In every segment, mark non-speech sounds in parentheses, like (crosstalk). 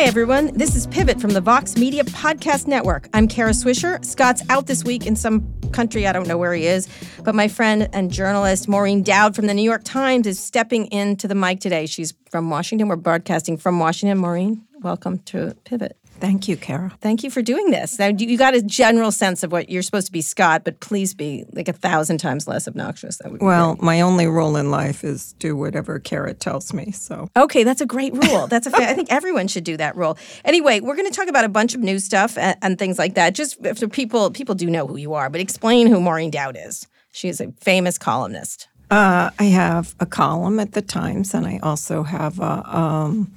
Hi, everyone. This is Pivot from the Vox Media Podcast Network. I'm Kara Swisher. Scott's out this week in some country. I don't know where he is. But my friend and journalist Maureen Dowd from the New York Times is stepping into the mic today. She's from Washington. We're broadcasting from Washington. Maureen, welcome to Pivot. Thank you, Kara. Thank you for doing this. Now, you got a general sense of what you're supposed to be, Scott, but please be like a thousand times less obnoxious. That would be Well, great. my only rule in life is do whatever Kara tells me. So Okay, that's a great rule. That's a. I think everyone should do that rule. Anyway, we're going to talk about a bunch of new stuff and, and things like that. Just for people, people do know who you are, but explain who Maureen Dowd is. She is a famous columnist. uh, I have a column at the Times, and I also have a, um,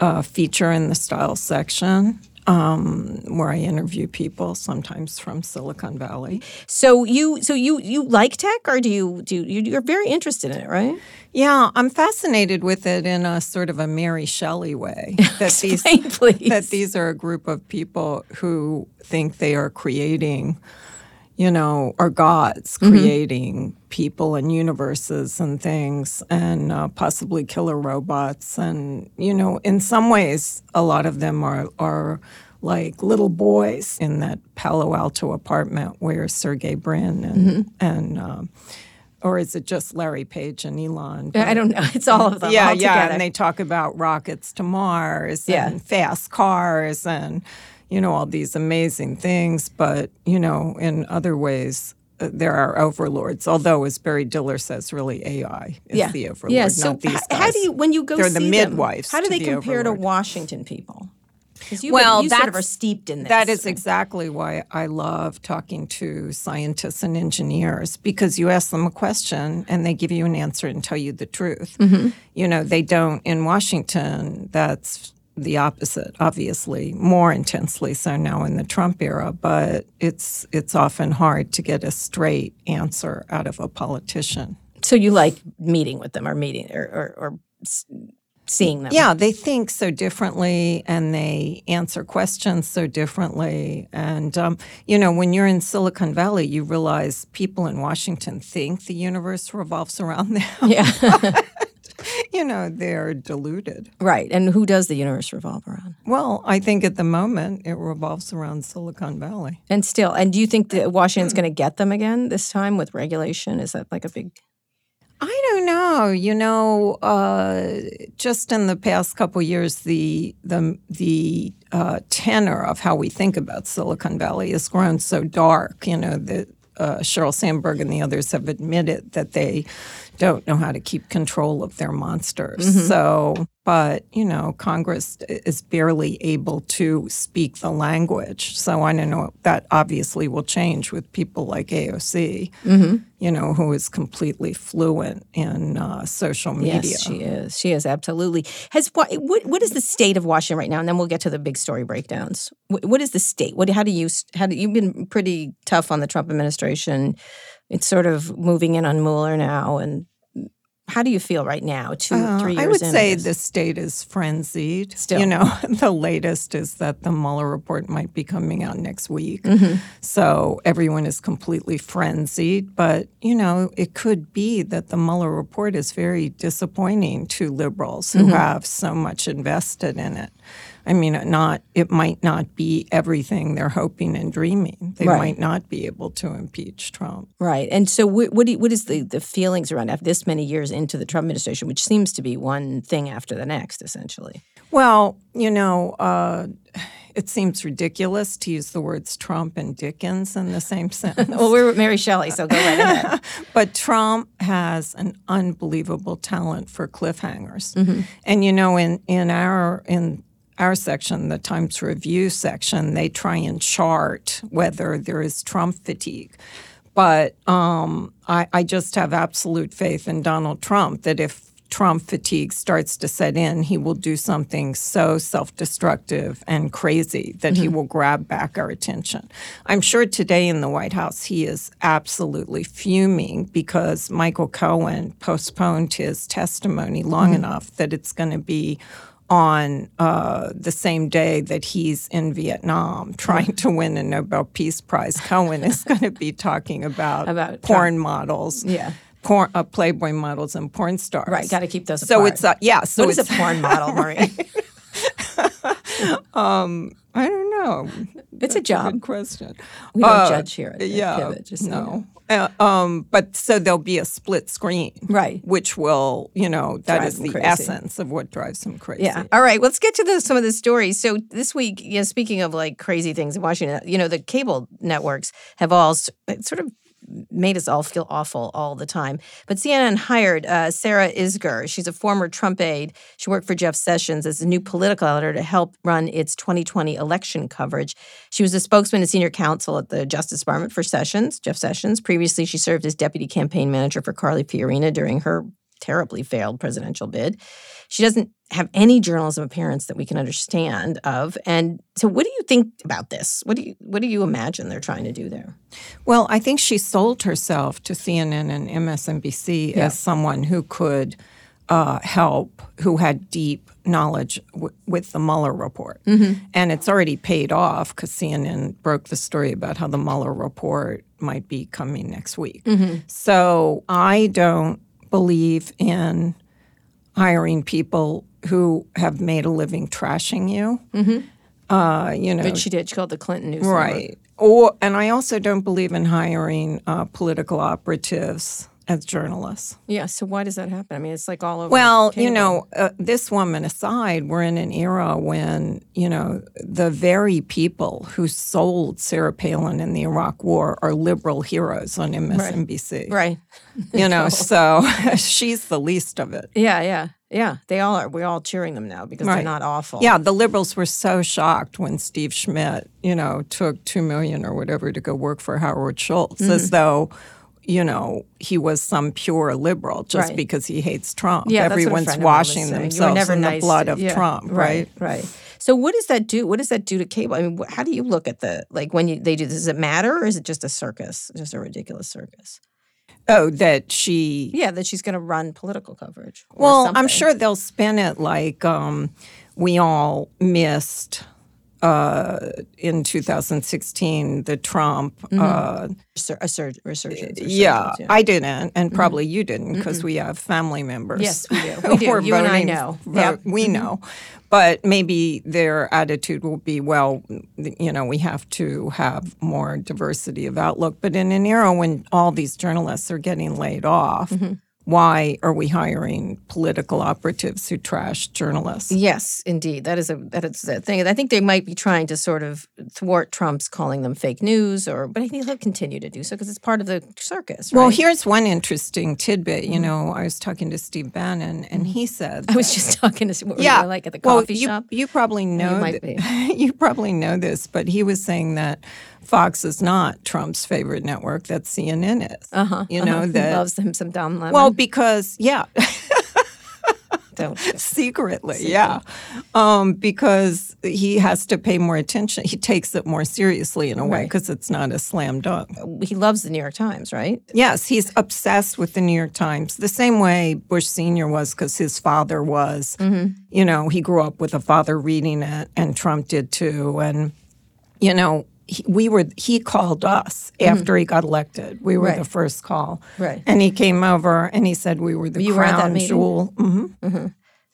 a feature in the style section um, where I interview people, sometimes from Silicon Valley. So you, so you, you like tech, or do you do you, you're very interested in it, right? Yeah, I'm fascinated with it in a sort of a Mary Shelley way. (laughs) That these please. that these are a group of people who think they are creating, you know, are gods Mm-hmm. creating people and universes and things, and uh, possibly killer robots. And you know, in some ways, a lot of them are are like little boys in that Palo Alto apartment where Sergey Brin and Mm-hmm. and. Um, or is it just Larry Page and Elon? I don't know. (laughs) It's all of them. yeah, all yeah, together. and they talk about rockets to Mars Yeah. and fast cars and you know all these amazing things. But you know, in other ways, uh, there are overlords. Although, as Barry Diller says, really AI is yeah, the overlord, yeah. So not these guys. how do you when you go They're the see them, midwives How do they the compare to. Washington people? You, Well, you sort of are that's- steeped in this. That is exactly why I love talking to scientists and engineers because you ask them a question and they give you an answer and tell you the truth. Mm-hmm. You know, they don't in Washington, that's the opposite, obviously, more intensely so now in the Trump era, but it's it's often hard to get a straight answer out of a politician. So you like meeting with them or meeting or or, or seeing them? Yeah, they think so differently and they answer questions so differently. And, um, you know, when you're in Silicon Valley, you realize people in Washington think the universe revolves around them. Yeah. (laughs) you know, they're diluted. right. And who does the universe revolve around? Well, I think at the moment it revolves around Silicon Valley. And still, and do you think that (clears throat) Washington's going to get them again this time with regulation? Is that like a big? I don't know. You know, uh, just in the past couple years, the the the uh, tenor of how we think about Silicon Valley has grown so dark. You know, that uh, Sheryl Sandberg and the others have admitted that they don't know how to keep control of their monsters. So, but you know, Congress is barely able to speak the language. So I don't know. That obviously will change with people like AOC. You know, who is completely fluent in uh, social media. Yes, she is. She is absolutely. Has what? What, what is the state of Washington right now? And then we'll get to the big story breakdowns. What, what is the state? What? How do you? How do you've been pretty tough on the Trump administration? It's sort of moving in on Mueller now, and how do you feel right now? Two, Uh, three years. I would say this? the state is frenzied. Still. You know, (laughs) the latest is that the Mueller report might be coming out next week. Mm-hmm. So everyone is completely frenzied. But, you know, it could be that the Mueller report is very disappointing to liberals Mm-hmm. who have so much invested in it. I mean, it not it might not be everything they're hoping and dreaming. They Right. might not be able to impeach Trump. Right. And so, what what, do you- what is the, the feelings around after this many years into the Trump administration, which seems to be one thing after the next, essentially? Well, you know, uh, it seems ridiculous to use the words Trump and Dickens in the same (laughs) sentence. Well, we're with Mary Shelley, so go right ahead. (laughs) but Trump has an unbelievable talent for cliffhangers. Mm-hmm. And you know, in in our in our section, the Times Review section, they try and chart whether there is Trump fatigue. But um, I, I just have absolute faith in Donald Trump that if Trump fatigue starts to set in, he will do something so self destructive and crazy that he will grab back our attention. I'm sure today in the White House, he is absolutely fuming because Michael Cohen postponed his testimony long enough that it's going to be on uh, the same day that he's in Vietnam (laughs) trying to win a Nobel Peace Prize. Cohen is going to be (laughs) talking about, About porn models. Yeah. Porn, uh, Playboy models and porn stars. Right, got to keep those So apart. it's uh, yeah. So what is it's a porn model, Marie? (laughs) I don't know. it's a job. Good question. We don't Uh, judge here. Yeah, Pivot, just so you know. no. Uh, um, but so there'll be a split screen, Right. Which will, you know, that Drive is the crazy. essence of what drives them crazy. Yeah. All right. Let's get to the, some of the stories. So this week, you know, speaking of like crazy things in Washington, you know, the cable networks have all sort of made us all feel awful all the time. But CNN hired uh, Sarah Isgur. She's a former Trump aide. She worked for Jeff Sessions as a new political editor to help run its 2020 election coverage. She was a spokesman and senior counsel at the Justice Department for Sessions, Jeff Sessions. Previously, she served as deputy campaign manager for Carly Fiorina during her terribly failed presidential bid. She doesn't have any journalism appearance that we can understand of. And so what do you think about this? What do you what do you imagine they're trying to do there? Well, I think she sold herself to CNN and MSNBC Yeah. as someone who could uh, help, who had deep knowledge w- with the Mueller report. Mm-hmm. And it's already paid off because CNN broke the story about how the Mueller report might be coming next week. Mm-hmm. So I don't believe in hiring people who have made a living trashing you. Uh, you know, But she did. She called the Clinton news. Right. Or and I also don't believe in hiring uh, political operatives as journalists. Yeah. So why does that happen? I mean, it's like all over. Well, you know, uh, this woman aside, we're in an era when you know the very people who sold Sarah Palin in the Iraq War are liberal heroes on MSNBC. Right. right. (laughs) You know, (laughs) so (laughs) she's the least of it. Yeah. Yeah. Yeah. They all are. We're all cheering them now because they're not awful. Yeah, the liberals were so shocked when Steve Schmidt, you know, took two million or whatever to go work for Howard Schultz, Mm-hmm. as though, you know, he was some pure liberal just Right. because he hates Trump. Yeah, that's what a Everyone's washing. Themselves in nice the blood to- of yeah, Trump, right? Right. So what does that do? What does that do to cable? I mean, how do you look at the like when you they do this? Does it matter, or is it just a circus, just a ridiculous circus? Oh, that she. Yeah, that she's going to run political coverage. Well, I'm sure they'll spin it like um, we all missed. Uh, in 2016, the Trump mm-hmm. uh, Sur- a surge, resurgence. Yeah, resurgence, I didn't, and mm-hmm. probably you didn't mm-hmm. because we have family members. Yes, we do. (laughs) We do. You and I know. vote- Yep. We know. But maybe their attitude will be, well, you know, we have to have more diversity of outlook. But in an era when all these journalists are getting laid off, why are we hiring political operatives who trash journalists? Yes, indeed. That is a that is a thing. I think they might be trying to sort of thwart Trump's calling them fake news, or but I think he'll continue to do so because it's part of the circus. Right? Well, here's one interesting tidbit. You know, I was talking to Steve Bannon, and he mm-hmm. said, I was just talking to what yeah, you like at the well, coffee you, shop. You probably know. might th- (laughs) you probably know this, but he was saying that Fox is not Trump's favorite network. That CNN is. Uh huh. You know He that. loves him some Don Lemon. well, because yeah, (laughs) don't. secretly, yeah, um, because he has to pay more attention. He takes it more seriously in a way Right. because it's not a slam dunk. He loves the New York Times, right? Yes, he's obsessed with the New York Times, the same way Bush Sr. was because his father was. You know, he grew up with a father reading it, and Trump did too. And, you know, he, we were, he called us mm-hmm. after he got elected. We were Right. the first call. Right. And he came over and he said we were the You were crown meeting? jewel. hmm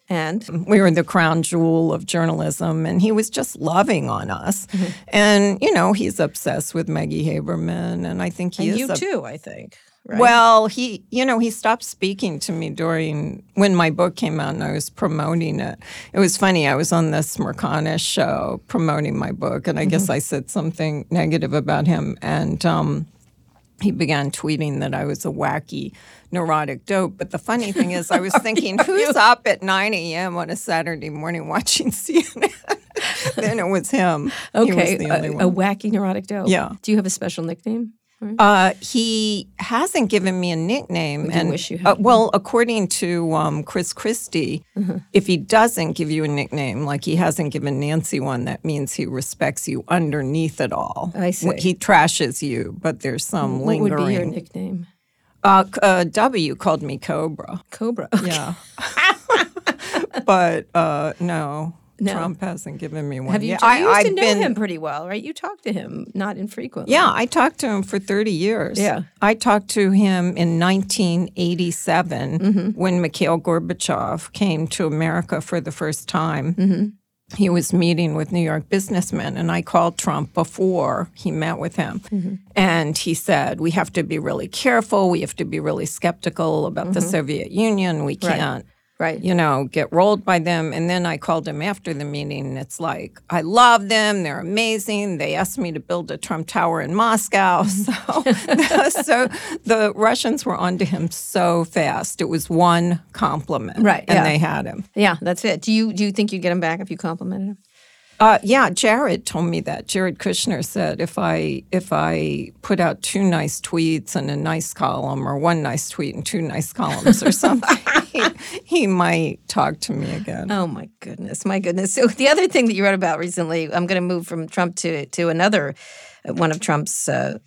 And mm-hmm. we were the crown jewel of journalism, and he was just loving on us. And you know, he's obsessed with Maggie Haberman, and I think he and is. you ob- too, I think. Right? Well, he, you know, he stopped speaking to me during when my book came out and I was promoting it. It was funny. I was on this Mercana show promoting my book, and I guess I said something negative about him, and um, he began tweeting that I was a wacky, neurotic dope. But the funny thing is, I was (laughs) thinking, who's up at 9 a.m. on a Saturday morning watching (laughs) CNN? then it was him. Was okay, the a, a wacky neurotic dope. Yeah. Do you have a special nickname? Uh, he hasn't given me a nickname. and wish you uh, well, according to um, Chris Christie, Mm-hmm. if he doesn't give you a nickname, like he hasn't given Nancy one, that means he respects you underneath it all. I see. He trashes you, but there's some What lingering. would be your nickname? uh, uh, W called me Cobra. Cobra. Yeah. (laughs) but uh, no, No. Trump hasn't given me one. Have you? yet. you used I've to know been, him pretty well, right? You talked to him not infrequently. Yeah, I talked to him for 30 years. Yeah. I talked to him in 1987 Mm-hmm. when Mikhail Gorbachev came to America for the first time. Mm-hmm. He was meeting with New York businessmen, and I called Trump before he met with him. Mm-hmm. And he said, We have to be really careful. We have to be really skeptical about the Soviet Union. We can't Right. You know, get rolled by them. And then I called him after the meeting, and it's like, I love them. They're amazing. They asked me to build a Trump Tower in Moscow. (laughs) So, (laughs) so the Russians were onto him so fast. It was one compliment. Right, And yeah. they had him. Yeah, that's it. Do you do you think you'd get him back if you complimented him? Uh, yeah, Jared told me that. Jared Kushner said if I if I put out two nice tweets and a nice column, or one nice tweet and two nice columns, or (laughs) something, he, (laughs) he might talk to me again. Oh my goodness, my goodness. So the other thing that you wrote about recently, I'm going to move from Trump to to another uh, one of Trump's. Uh,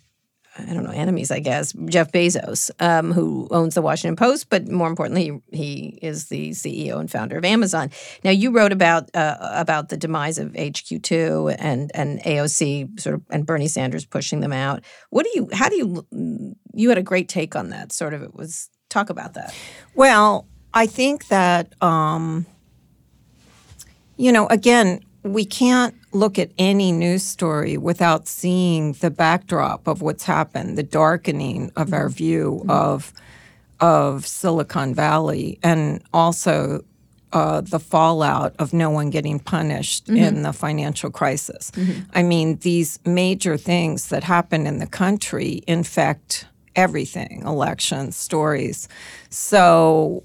I don't know enemies, I guess. Jeff Bezos, um, who owns the Washington Post, but more importantly, he, he is the CEO and founder of Amazon. Now, you wrote about uh, about the demise of HQ2 and and AOC, sort of, and Bernie Sanders pushing them out. What do you? How do you? You had a great take on that. Sort of, it was talk about that. Well, I think that, um, you know, again, we can't look at any news story without seeing the backdrop of what's happened, the darkening of our view of of Silicon Valley, and also uh, the fallout of no one getting punished in the financial crisis. I mean, these major things that happen in the country infect everything elections, stories. So,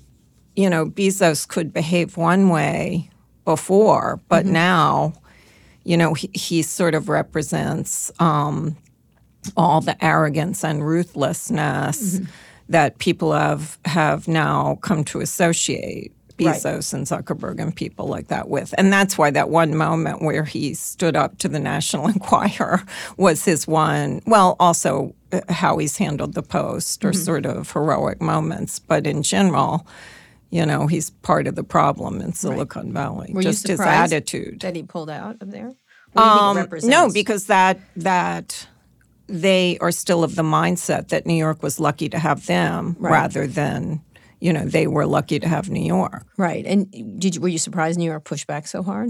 you know, Bezos could behave one way before, but now, you know, he, he sort of represents um, all the arrogance and ruthlessness that people have have now come to associate Right. Bezos and Zuckerberg and people like that with. And that's why that one moment where he stood up to the National (laughs) Enquirer was his one, well, also uh, how he's handled the Post or Mm-hmm. sort of heroic moments. But in general, you know, he's part of the problem in Silicon Valley. Were just his attitude. that he pulled out of there? What do you think it Um, no, because that that they are still of the mindset that New York was lucky to have them rather than you know they were lucky to have New York. right. And did you, were you surprised New York pushed back so hard?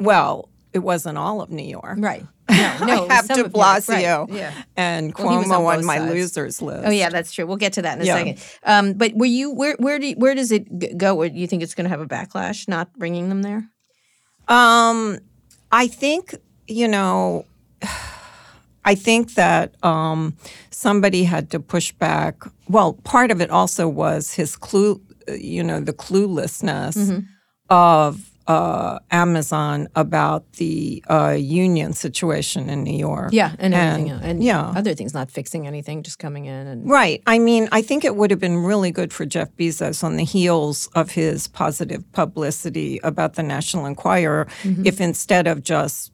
Well, it wasn't all of New York. Right. No, (laughs) no. I have De Blasio Right, Yeah. and Well, Cuomo on on, my sides. losers list. Oh yeah, that's true. We'll get to that in a Yeah. second. Um, but were you where where do you, where does it go? Where, do you think it's going to have a backlash not bringing them there? Um, I think you know. (sighs) I think that um, somebody had to push back. Well, part of it also was his clue, you know, the cluelessness Mm-hmm. of uh, Amazon about the uh, union situation in New York. Yeah, and everything. else. and yeah. other things not fixing anything, just coming in and Right. I mean, I think it would have been really good for Jeff Bezos on the heels of his positive publicity about the National Enquirer Mm-hmm. if instead of just,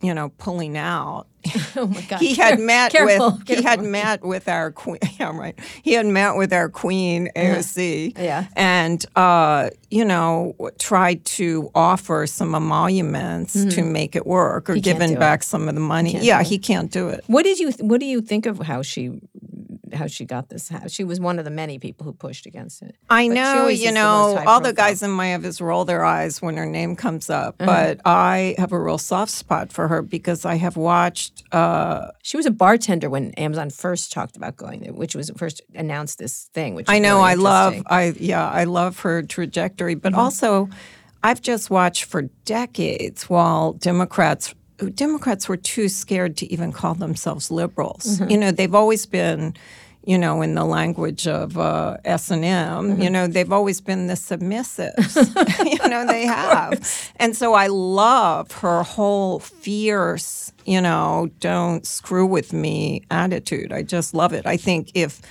you know, pulling out, (laughs) oh my god, he had met careful, with (laughs) he had met with our queen. Yeah, right. He had met with our queen AOC. Uh-huh. Yeah. and uh, you know tried to offer some emoluments to make it work, or Mm-hmm. can't do given it. back some of the money. Yeah, he can't do it. What did you What do you think of how she how she got this? How, she was one of the many people who pushed against it. I But know, you the know, most all the guys in my office roll their eyes when her name comes up, Uh-huh. but I have a real soft spot for her because I have watched. Uh, She was a bartender when Amazon first talked about going there, which was first announced this thing. Which I know, really I love. I yeah, I love her trajectory, but Mm-hmm. also, I've just watched for decades while Democrats. Democrats were too scared to even call themselves liberals. Mm-hmm. You know, they've always been, you know, in the language of uh, S and M, you know, they've always been the submissives. (laughs) you know, they (laughs) have, and so I love her whole fierce, you know, don't screw with me attitude. I just love it. I think if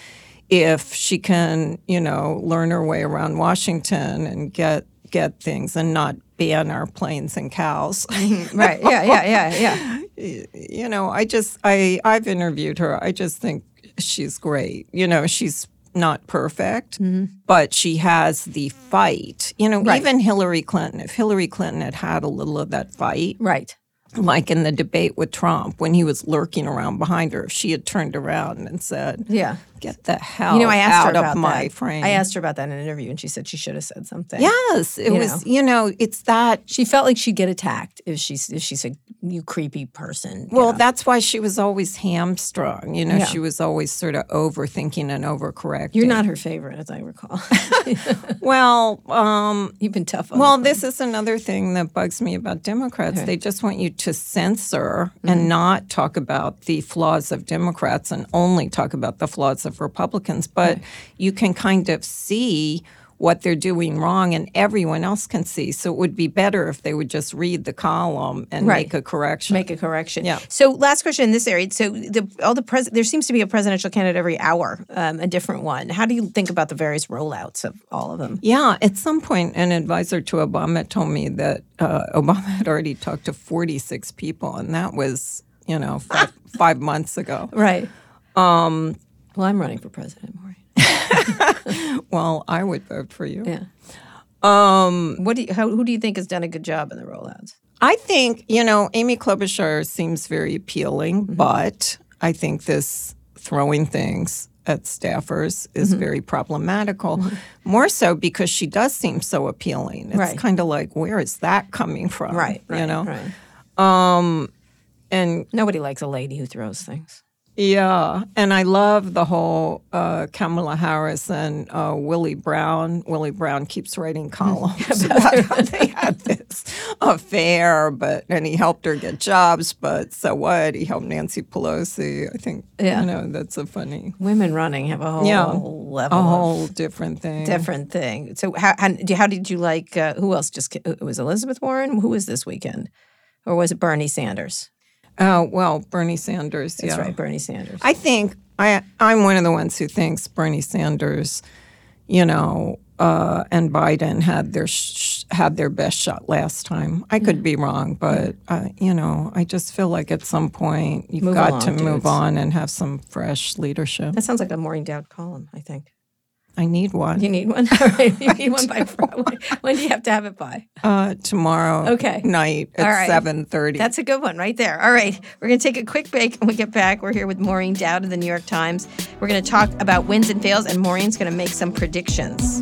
if she can, you know, learn her way around Washington and get get things and not ban our planes and cows. (laughs) right. Yeah. Yeah. Yeah. Yeah. (laughs) you know, I just I I've interviewed her. I just think she's great. You know, she's not perfect, mm-hmm. but she has the fight. You know, Right. even Hillary Clinton, if Hillary Clinton had had a little of that fight, Right. like in the debate with Trump when he was lurking around behind her, if she had turned around and said, Yeah. "Get the hell You know, I asked out her about of my that. frame." I asked her about that in an interview, and she said she should have said something. Yes, it You was. You know, it's that. She felt like she'd get attacked if she if she said you creepy person. you Well, know. that's why she was always hamstrung. You know, Yeah. she was always sort of overthinking and overcorrecting. you're not her favorite, as I recall. (laughs) (laughs) Well, um, You've been tough on. well, her. this is another thing that bugs me about Democrats. They just want you to censor Mm-hmm. and not talk about the flaws of Democrats and only talk about the flaws of Republicans. But you can kind of see what they're doing wrong and everyone else can see. So it would be better if they would just read the column and Right. make a correction. make a correction. Yeah. So last question in this area. So the all the pres- there seems to be a presidential candidate every hour, um, a different one. How do you think about the various rollouts of all of them? Yeah, at some point, an advisor to Obama told me that uh, Obama had already talked to 46 people, and that was, you know, five, (laughs) five months ago. Right. Um. Well, I'm running for president, Maureen. (laughs) Well, I would vote for you. Yeah. Um. What do you? How, who do you think has done a good job in the rollouts? I think, you know, Amy Klobuchar seems very appealing, Mm-hmm. but I think this throwing things at staffers is Mm-hmm. very problematical. More so because she does seem so appealing. It's Right. kind of like, where is that coming from? Right. You know? Right. And Nobody likes a lady who throws things. Yeah, and I love the whole uh, Kamala Harris and uh, Willie Brown. Willie Brown keeps writing (laughs) columns about how they had this affair, but and he helped her get jobs. But so what? He helped Nancy Pelosi. I think Yeah. you know that's a funny, Women running have a whole Yeah. level a whole different thing. different thing. So how how, how did you like? Uh, who else just it was Elizabeth Warren? Who was this weekend, or was it Bernie Sanders? Oh well, Bernie Sanders. That's yeah, right, Bernie Sanders. I think I I'm one of the ones who thinks Bernie Sanders, you know, uh, and Biden had their sh- had their best shot last time. I could be wrong, but uh, you know, I just feel like at some point you've Move got along, to move dudes. on and have some fresh leadership. that sounds like a Maureen Dowd column. I think I need one you need one. (laughs) All right, you (laughs) need one by Friday. (laughs) When do you have to have it by? uh, tomorrow Okay. night at right. seven thirty. That's a good one right there. All right. We're going to take a quick break. When we get back, we're here with Maureen Dowd of the New York Times. We're going to talk about wins and fails, and Maureen's going to make some predictions.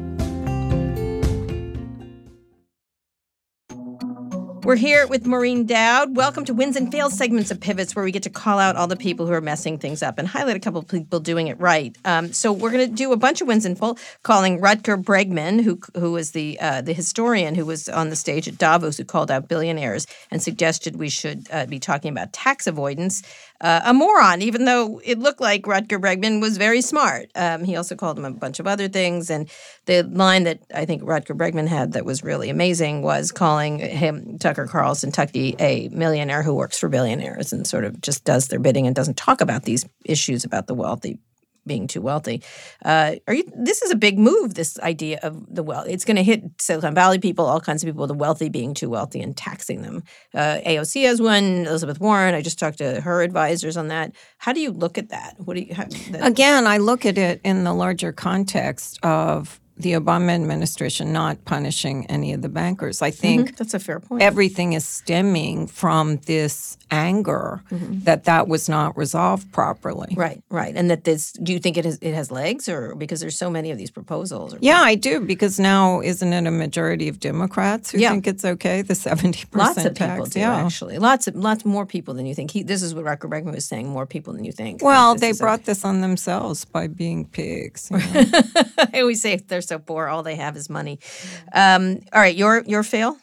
We're here with Maureen Dowd. Welcome to Wins and Fails segments of Pivots, where we get to call out all the people who are messing things up and highlight a couple of people doing it right. Um, so we're going to do a bunch of wins and full, calling Rutger Bregman, who who was the uh, the historian who was on the stage at Davos, who called out billionaires and suggested we should uh, be talking about tax avoidance uh, a moron, even though it looked like Rutger Bregman was very smart. Um, he also called him a bunch of other things. And the line that I think Rutger Bregman had that was really amazing was calling him, Tucker Carlson, Tucky, a millionaire who works for billionaires and sort of just does their bidding and doesn't talk about these issues about the wealthy being too wealthy. Uh, are you? This is a big move. This idea of the wealth. It's going to hit Silicon Valley people, all kinds of people, the wealthy being too wealthy and taxing them. Uh, AOC has one. Elizabeth Warren. I just talked to her advisors on that. How do you look at that? What do you? How, that, Again, I look at it in the larger context of the Obama administration not punishing any of the bankers. I mm-hmm. think that's a fair point. everything is stemming from this anger mm-hmm. that that was not resolved properly. Right, right, and that this. Do you think it has it has legs, or because there's so many of these proposals? Yeah, I do because now isn't it a majority of Democrats who Yeah. think it's okay? The seventy percent Lots of tax. people do yeah. actually. Lots of lots more people than you think. He, this is what Rutger Bregman was saying. More people than you think. Well, they is a- brought this on themselves by being pigs. you know. (laughs) I always say if they're so poor, all they have is money. Um, all right, your your fail.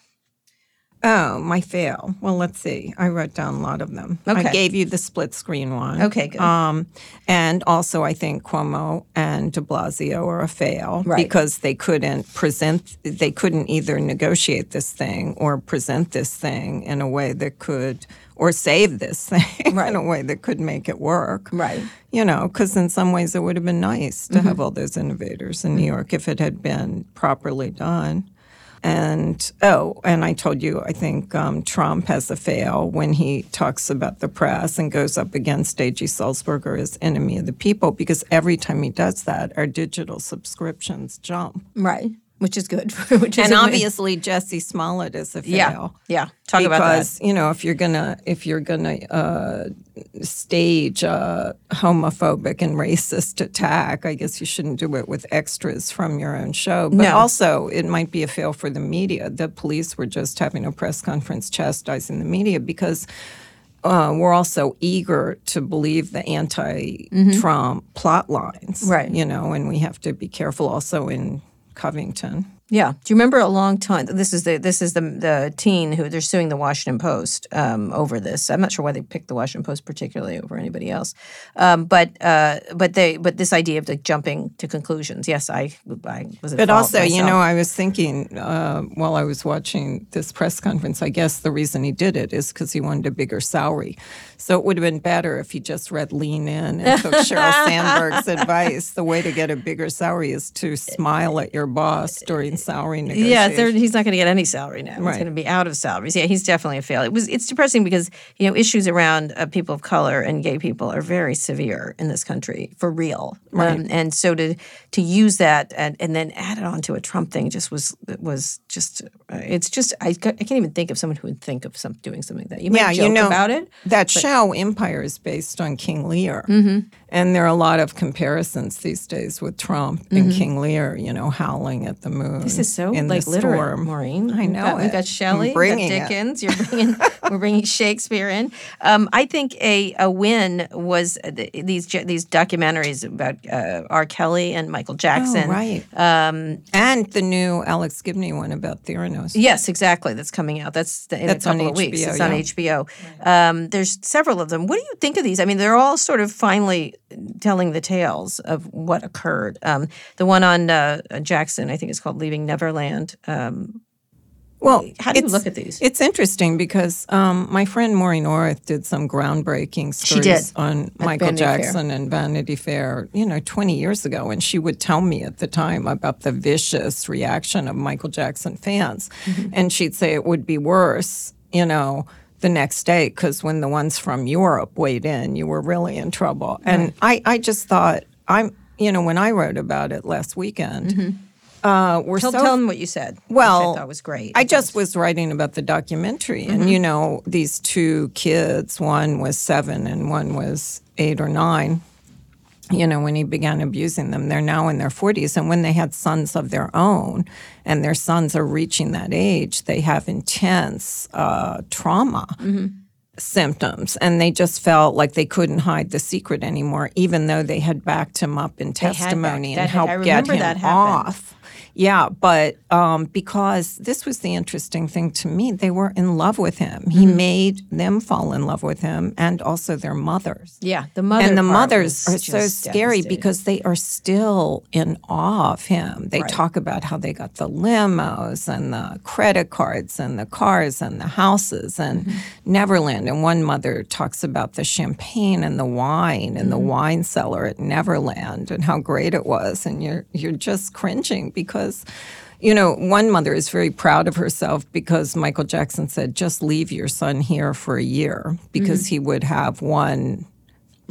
oh, my fail. Well, let's see. I wrote down a lot of them. Okay. I gave you the split screen one. Okay, good. Um, and also, I think Cuomo and De Blasio are a fail Right. because they couldn't present. They couldn't either negotiate this thing or present this thing in a way that could, or save this (laughs) thing Right. in a way that could make it work. Right. You know, because in some ways it would have been nice to have all those innovators in New York if it had been properly done. And oh, and I told you, I think um, Trump has a fail when he talks about the press and goes up against A.G. Sulzberger as enemy of the people, because every time he does that, our digital subscriptions jump. Right, which is good. (laughs) which is And a win. obviously, Jussie Smollett is a fail. yeah, yeah. Talk about that. because you know if you're gonna if you're gonna uh, stage a homophobic and racist attack, I guess you shouldn't do it with extras from your own show. But No. also, it might be a fail for the media. The police were just having a press conference chastising the media because. Uh, we're also eager to believe the anti-Trump plot lines, Mm-hmm. Right. You know, and we have to be careful also in Covington. Yeah. Do you remember a long time? This is the this is the the teen who they're suing the Washington Post um, over this. I'm not sure why they picked the Washington Post particularly over anybody else, um, but uh, but they but this idea of like jumping to conclusions. Yes, I I was. But also, you know, I was thinking uh, while I was watching this press conference, I guess the reason he did it is because he wanted a bigger salary. So it would have been better if he just read Lean In and took (laughs) Sheryl Sandberg's advice. The way to get a bigger salary is to smile at your boss during salary negotiations. Yeah, they're, he's not going to get any salary now. He's going to be out of salaries. Yeah, he's definitely a fail. It was. It's depressing because you know issues around uh, people of color and gay people are very severe in this country for real. Um, and so to to use that and, and then add it on to a Trump thing just was was just. Uh, it's just I, I can't even think of someone who would think of some doing something like that. You might yeah, joke you know about it. That show Empire is based on King Lear, Mm-hmm. and there are a lot of comparisons these days with Trump and King Lear. You know, howling at the moon. Mm-hmm. This is so in like the literate, storm. Maureen. I know We've it. got Shelley, we've got bringing it. Dickens. You're bringing, (laughs) we're bringing Shakespeare in. Um, I think a, a win was the, these these documentaries about uh, R. Kelly and Michael Jackson. Oh, right. Um, and the new Alex Gibney one about Theranos. Yes, exactly. That's coming out. That's the, in That's a on couple of weeks. HBO, It's on yeah. HBO. Um, there's several of them. What do you think of these? I mean, they're all sort of finally telling the tales of what occurred. Um, the one on uh, Jackson, I think, is called "Leaving Neverland." Um, Well, How do you look at these? It's interesting because um, my friend Maureen Orth did some groundbreaking stories on Michael Vanity Fair. Jackson and Vanity Fair, you know, 20 years ago. And she would tell me at the time about the vicious reaction of Michael Jackson fans. Mm-hmm. And she'd say it would be worse, you know, the next day because when the ones from Europe weighed in, you were really in trouble. And I, I just thought, I'm, you know, when I wrote about it last weekend, uh, we're tell, so tell them what you said. well, I thought was great. I just was writing about the documentary, Mm-hmm. and you know, these two kids, one was seven and one was eight or nine. you know, when he began abusing them. They're now in their 40s. And when they had sons of their own and their sons are reaching that age, they have intense uh, trauma. Symptoms, and they just felt like they couldn't hide the secret anymore, even though they had backed him up in back- testimony and had- helped get him that happened. off. Yeah, but um, because this was the interesting thing to me, they were in love with him. He Mm-hmm. made them fall in love with him, and also their mothers Yeah, the mother and the mothers are so scary because they are still in awe of him. They Right. talk about how they got the limos and the credit cards and the cars and the houses and Mm-hmm. Neverland. And one mother talks about the champagne and the wine and Mm-hmm. the wine cellar at Neverland and how great it was. And you're you're just cringing because you know, one mother is very proud of herself because Michael Jackson said, just leave your son here for a year because Mm-hmm. he would have one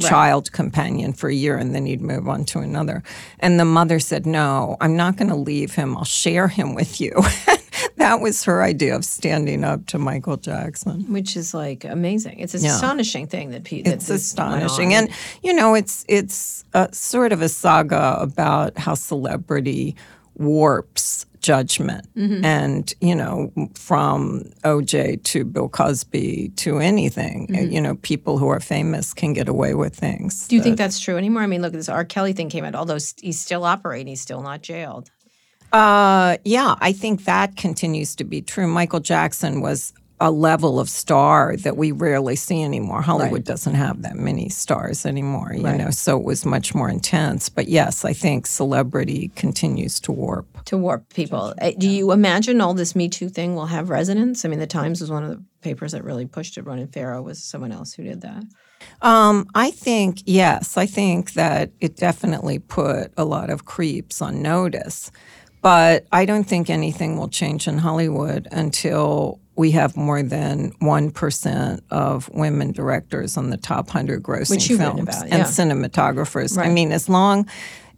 child companion for a year and then he'd move on to another. And the mother said, No, I'm not going to leave him. I'll share him with you. (laughs) that was her idea of standing up to Michael Jackson. which is like amazing. It's an Yeah. astonishing thing that Pete. It's astonishing. And, you know, it's, it's a, sort of a saga about how celebrity warps judgment. Mm-hmm. And, you know, from OJ to Bill Cosby to anything, Mm-hmm. you know, people who are famous can get away with things. do you think that's true anymore? I mean, look, this R. Kelly thing came out. Although he's still operating, he's still not jailed. Uh, yeah, I think that continues to be true. Michael Jackson was a level of star that we rarely see anymore. Hollywood doesn't have that many stars anymore, you know, so it was much more intense. But yes, I think celebrity continues to warp. to warp people. Uh, Do you imagine all this Me Too thing will have resonance? I mean, the Times was one of the papers that really pushed it. Ronan Farrow was someone else who did that. Um, I think, yes, I think that it definitely put a lot of creeps on notice. But I don't think anything will change in Hollywood until we have more than 1% of women directors on the top 100 grossing films about, and yeah. cinematographers. I mean, as long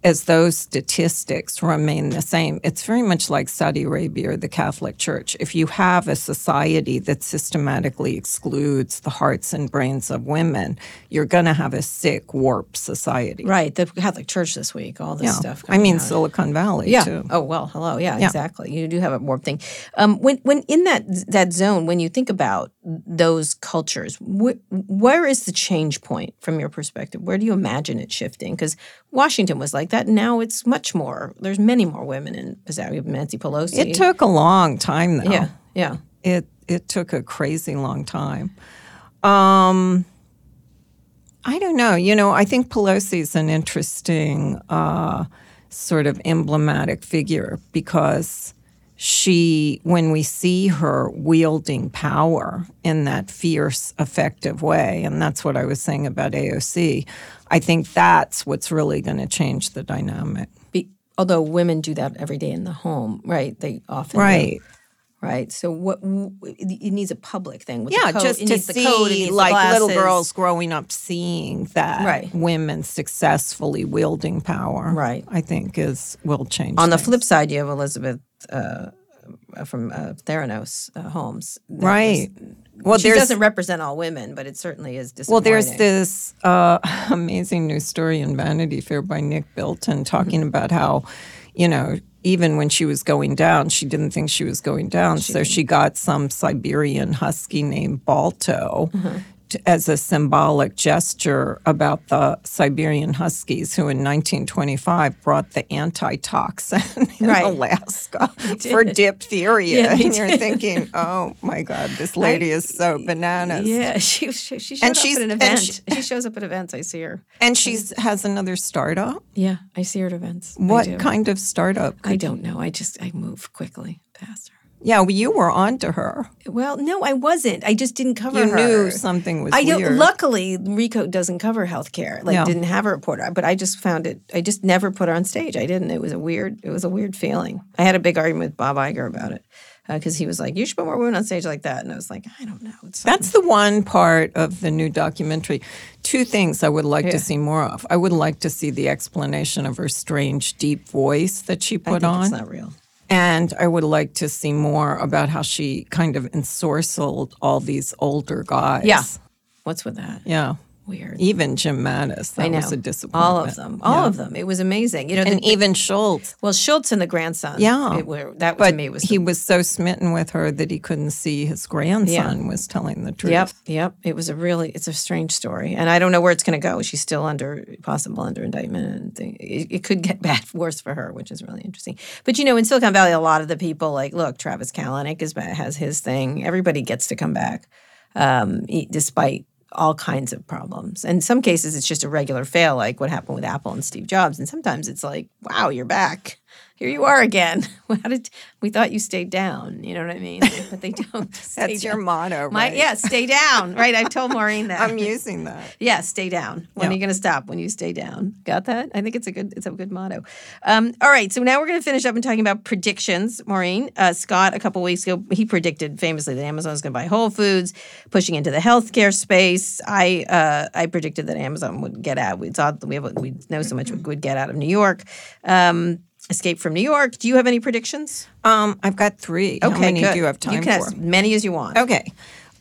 as those statistics remain the same, it's very much like Saudi Arabia or the Catholic Church. If you have a society that systematically excludes the hearts and brains of women, you're going to have a sick, warped society. Right. The Catholic Church this week, all this Yeah. stuff. I mean, out. Silicon Valley, yeah. too. Oh well, hello. Yeah, exactly. You do have a warped thing. Um, when when in that that zone, when you think about those cultures, wh- where is the change point from your perspective? Where do you imagine it shifting? Because Washington was like that. Now it's much more. There's many more women in have Nancy Pelosi. It took a long time, though. yeah, yeah. It it took a crazy long time. Um, I don't know. You know, I think Pelosi's an interesting uh, sort of emblematic figure because she, when we see her wielding power in that fierce, effective way, and that's what I was saying about AOC, I think that's what's really going to change the dynamic. Be, although women do that every day in the home, right? They often do. Right. Right. So what it needs a public thing. With Yeah, the code. just it to needs the see code, like little girls growing up seeing that Right. women successfully wielding power. Right. I think is will change. On the flip side, you have Elizabeth uh, from uh, Theranos uh, Holmes. Right. was- well, she doesn't represent all women, but it certainly is well, there's this uh, (laughs) amazing news story in Vanity Fair by Nick Bilton talking Mm-hmm. about how, you know, even when she was going down, she didn't think she was going down, so she got some Siberian husky named Balto. Mm-hmm. As a symbolic gesture about the Siberian Huskies, who in 1925 brought the antitoxin (laughs) in Right. Alaska (laughs) for diphtheria. Yeah, and you're thinking, oh my God, this lady is so bananas. Yeah, (laughs) she she, she And up at an event. she- She, shows up at events. I see her. And she has another startup. Yeah, I see her at events. What kind of startup? I don't know. I just I move quickly past her. Yeah, well, you were on to her. Well, no, I wasn't. I just didn't cover You her. knew something was I don't. weird. Luckily, Recode doesn't cover healthcare. Like, Yeah. didn't have a reporter. But I just found it. I just never put her on stage. I didn't. It was a weird. It was a weird feeling. I had a big argument with Bob Iger about it uh, because he was like, "You should put more women on stage like that," and I was like, "I don't know." It's That's the one part of the new documentary. Two things I would like to see more of. I would like to see the explanation of her strange, deep voice that she put on. it's not real. And I would like to see more about how she kind of ensorcelled all these older guys. Yeah. What's with that? Yeah. Weird. Even Jim Mattis, that I know. was a disappointment. All of them. All Yeah. of them. It was amazing. You know, and the, even Shultz. well, Shultz and the grandson. Yeah. it were, that But to me was he the- was so smitten with her that he couldn't see his grandson was telling the truth. Yep, yep. It was a really, it's a strange story, and I don't know where it's going to go. She's still under possible under indictment, and thing. It, it could get (laughs) bad, worse for her, which is really interesting. But you know, in Silicon Valley, a lot of the people like, look, Travis Kalanick is has his thing. Everybody gets to come back, um, despite all kinds of problems. In some cases, it's just a regular fail, like what happened with Apple and Steve Jobs. And sometimes it's like, wow, you're back. Here you are again. (laughs) How did we thought you stayed down? You know what I mean? But they (laughs) don't. stay That's your down. motto, right? My, yeah, stay down. Right. I've told Maureen that. I'm using that. (laughs) yeah, stay down. When are you going to stop? When you stay down. Got that? I think it's a good it's a good motto. Um, all right, so now we're going to finish up and talking about predictions. Maureen uh, Scott a couple weeks ago he predicted famously that Amazon is going to buy Whole Foods, pushing into the healthcare space. I uh, I predicted that Amazon would get out. We saw we have we know so much would get out of New York. Um, escape from New York. Do you have any predictions? Um, I've got three. How many good. do you have time You can for? as many as you want. Okay.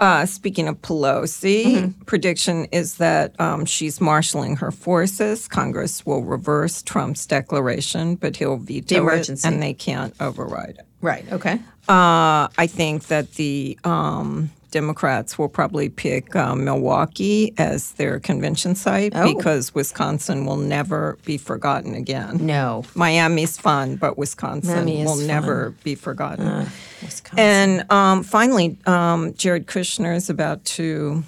Uh, speaking of Pelosi, Mm-hmm. prediction is that um, she's marshaling her forces. Congress will reverse Trump's declaration, but he'll veto emergency. it, and they can't override it. Right. Okay. Uh, I think that the um, Democrats will probably pick uh, Milwaukee as their convention site Oh. because Wisconsin will never be forgotten again. No. Miami's fun, but Wisconsin Miami will never be forgotten. Wisconsin. And um, finally, um, Jared Kushner is about to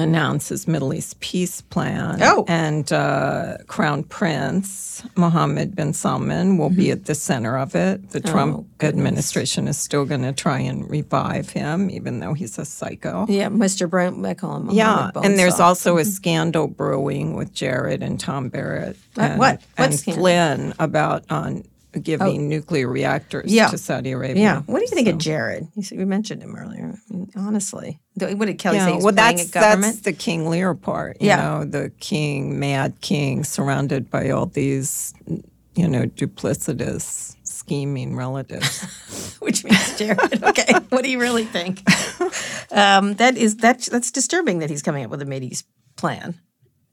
announce his Middle East peace plan. Oh. And uh, Crown Prince Mohammed bin Salman will be mm-hmm. at the center of it. The oh, Trump administration is still going to try and revive him, even though he's a psycho. Yeah, Mr. Brown, I call him. Yeah, Mohammed and there's Bonesaw. also a mm-hmm. scandal brewing with Jared and Tom Barrack What- and, what? What and scandal? Flynn about on giving nuclear reactors Yeah. to Saudi Arabia. Yeah. What do you think of Jared? You, said, you mentioned him earlier. I mean, honestly, what did Kelly say? Yeah, He's well, that's that's the King Lear part. You Yeah. know, the king, mad king, surrounded by all these, you know, duplicitous, scheming relatives. (laughs) which means Jared. (laughs) okay, what do you really think? Um, that is that's that's disturbing that he's coming up with a Mideast plan.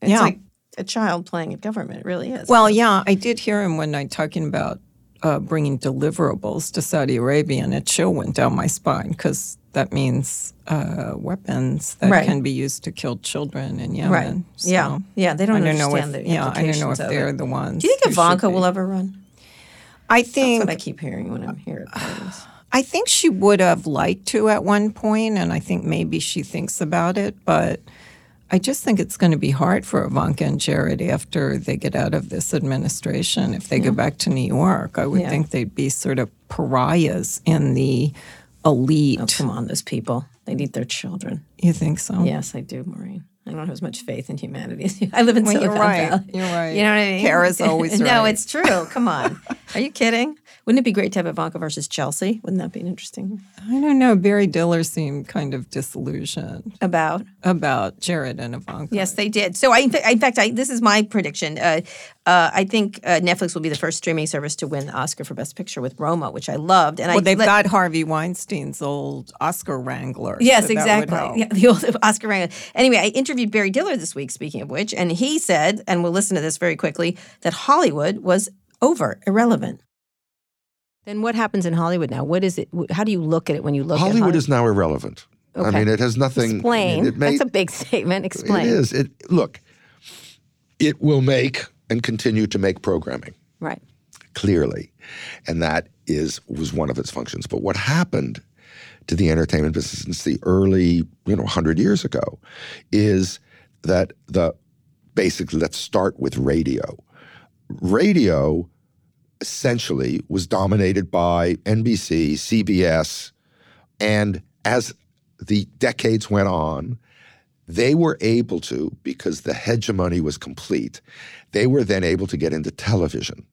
It's Yeah. like a child playing at government. It really is. well, yeah, I did hear him one night talking about uh, bringing deliverables to Saudi Arabia, and a chill went down my spine because that means uh, weapons that Right. can be used to kill children in Yemen. right? yeah, So yeah. they don't, I don't know if, the yeah, I don't know if they're it. the ones. Do you think Ivanka will ever run? I That's think what I keep hearing when I'm here. (sighs) I think she would have liked to at one point, and I think maybe she thinks about it, but I just think it's going to be hard for Ivanka and Jared after they get out of this administration. If they go back to New York, I would Yeah. think they'd be sort of pariahs in the elite. Oh, come on, those people. They need their children. You think so? Yes, I do, Maureen. I don't have as much faith in humanity as you. I live in Well, you're Silicon right. Valley. You're right. You know what I mean? Kara's (laughs) always no, it's true. Come on. (laughs) Are you kidding? Wouldn't it be great to have Ivanka versus Chelsea? Wouldn't that be interesting? I don't know. Barry Diller seemed kind of disillusioned About about Jared and Ivanka. yes, they did. So I, in fa- in fact, I, this is my prediction. Uh, uh, I think uh, Netflix will be the first streaming service to win the Oscar for Best Picture with Roma, which I loved. And I they've let- got Harvey Weinstein's old Oscar Wrangler. Yes, so exactly. Yeah, the old (laughs) Oscar Wrangler. Anyway, I interviewed Barry Diller this week, speaking of which, and he said, and we'll listen to this very quickly, that Hollywood was over, irrelevant. Then what happens in Hollywood now? What is it? How do you look at it when you look at Hollywood Hollywood? is now irrelevant. I mean, it has nothing. Explain. It may, That's a big (laughs) statement. Explain. It is. It look. It will make and continue to make programming Right. clearly, and that is was one of its functions. But what happened to the entertainment business since the early, you know, hundred years ago, is that the basically let's start with radio. Radio essentially was dominated by NBC, CBS, and as the decades went on, they were able to, because the hegemony was complete, they were then able to get into television.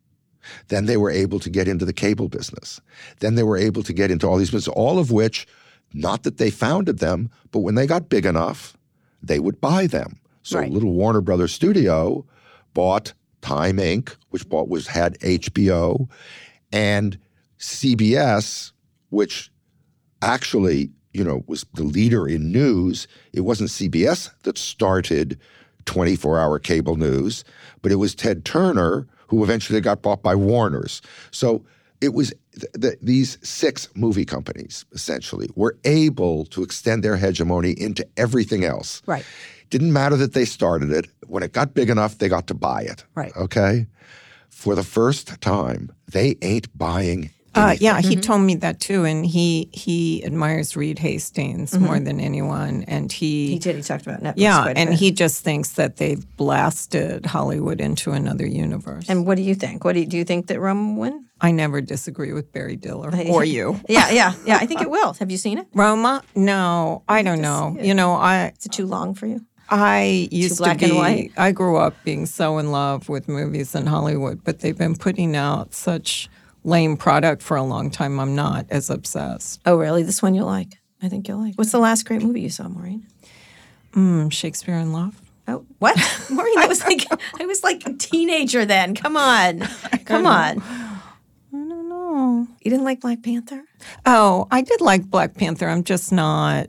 Then they were able to get into the cable business. Then they were able to get into all these businesses, all of which, not that they founded them, but when they got big enough, they would buy them. So Right. little Warner Brothers studio bought Time Inc., which bought was had HBO, and CBS, which actually you know, was the leader in news. It wasn't CBS that started 24 hour cable news, but it was Ted Turner who eventually got bought by Warner's. So it was th- th- these six movie companies essentially were able to extend their hegemony into everything else. Right. Didn't matter that they started it. When it got big enough, they got to buy it. Right. Okay. For the first time, they ain't buying. Uh, yeah, he told me that too, and he he admires Reed Hastings Mm-hmm. more than anyone, and he, He did. He talked about Netflix. yeah, and he just thinks that they've blasted Hollywood into another universe. And what do you think? What do you, do you think that Roma will win? I never disagree with Barry Diller or you. (laughs) Yeah, yeah, yeah. I think it will. Have you seen it? Roma? No, I don't know. You know, I Is it too long for you? I used to be. I grew up being so in love with movies in Hollywood, but they've been putting out such lame product for a long time. I'm not as obsessed. Oh, really? This one you'll like. I think you'll like. What's the last great movie you saw, Maureen? Mm, Shakespeare in Love. Oh, what? (laughs) Maureen, that was like I was like a teenager then. Come on, (laughs) come on. I don't know. You didn't like Black Panther? Oh, I did like Black Panther. I'm just not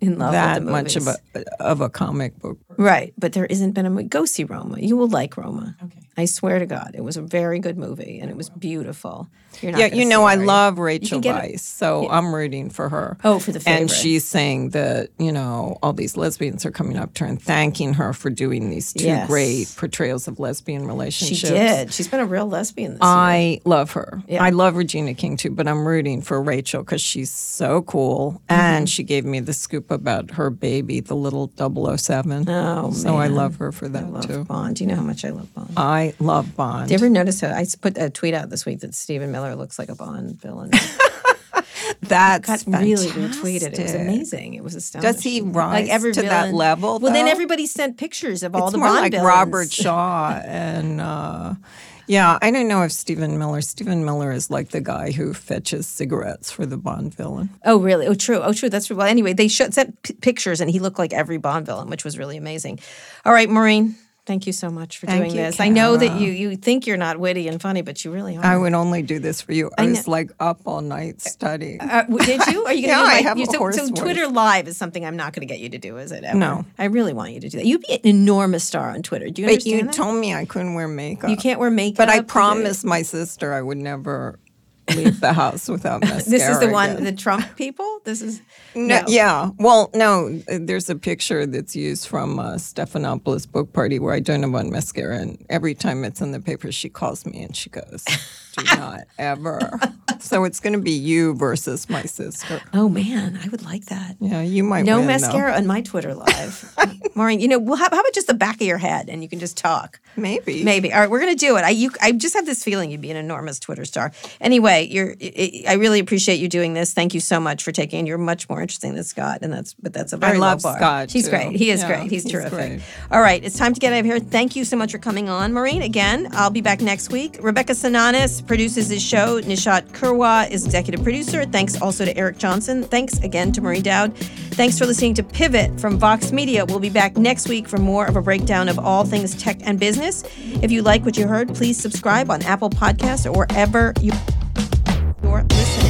In love that with the much of a of a comic book. Right. But there isn't been a movie. Go see Roma. You will like Roma. Okay. I swear to God, it was a very good movie and it was beautiful. You're not Yeah, you know, I love Rachel Weisz, so I'm rooting for her. Oh, for the favorite. And she's saying that, you know, all these lesbians are coming up to her and thanking her for doing these two Yes. great portrayals of lesbian relationships. She did. She's been a real lesbian this year. I love her. Yeah. I love Regina King too, but I'm rooting for Rachel because she's so cool. Mm-hmm. And she gave me the scoop about her baby, the little 007. Oh, so I love her for that I love too. Bond. Do you know how much I love Bond? I love Bond. Do you ever notice I put a tweet out this week that Stephen Miller looks like a Bond villain? (laughs) That's got really retweeted. It was amazing. It was astonishing. Does he rise to that villain- level, Well, then everybody sent pictures of all it's the more Bond like villains. Robert Shaw and uh, yeah, I don't know if Stephen Miller. Stephen Miller is like the guy who fetches cigarettes for the Bond villain. Oh, really? Oh, true. Oh, true. That's true. Well, anyway, they showed, sent p- pictures, and he looked like every Bond villain, which was really amazing. All right, Maureen. Thank you so much for Thank doing you, this. I know that you you think you're not witty and funny, but you really are. I would only do this for you. I, know. was like up all night studying. Uh, did you? Are you (laughs) going to Yeah, I have you, a so, so voice. Twitter Live is something I'm not going to get you to do, is it? Ever? No. I really want you to do that. You'd be an enormous star on Twitter. Do you but you that? told me I couldn't wear makeup. you can't wear makeup. But I promised my sister I would never leave the house without (laughs) mascara. This is the one, again. the Trump people. This is No, yeah. Well, no, there's a picture that's used from uh, Stephanopoulos' book party where I don't have on mascara, and every time it's in the paper, she calls me and she goes, "Do not ever." so it's going to be you versus my sister. Oh man, I would like that. Yeah, you might No win, though. mascara on my Twitter live, (laughs) Maureen. You know, well, how, how about just the back of your head and you can just talk? Maybe. Maybe. All right, we're gonna do it. I you, I just have this feeling you'd be an enormous Twitter star. Anyway, you're. I I really appreciate you doing this. Thank you so much for taking. You're much more interesting than Scott, and that's but that's a very low love bar. Scott, He's too. great. He is Yeah, great. He's, he's terrific. great. All right, it's time to get out of here. Thank you so much for coming on, Maureen. Again, I'll be back next week. Rebecca Sananes produces this show. Nishat Kurwa is executive producer. Thanks also to Eric Johnson. Thanks again to Maureen Dowd. Thanks for listening to Pivot from Vox Media. We'll be back next week for more of a breakdown of all things tech and business. If you like what you heard, please subscribe on Apple Podcasts or wherever you, you're listening.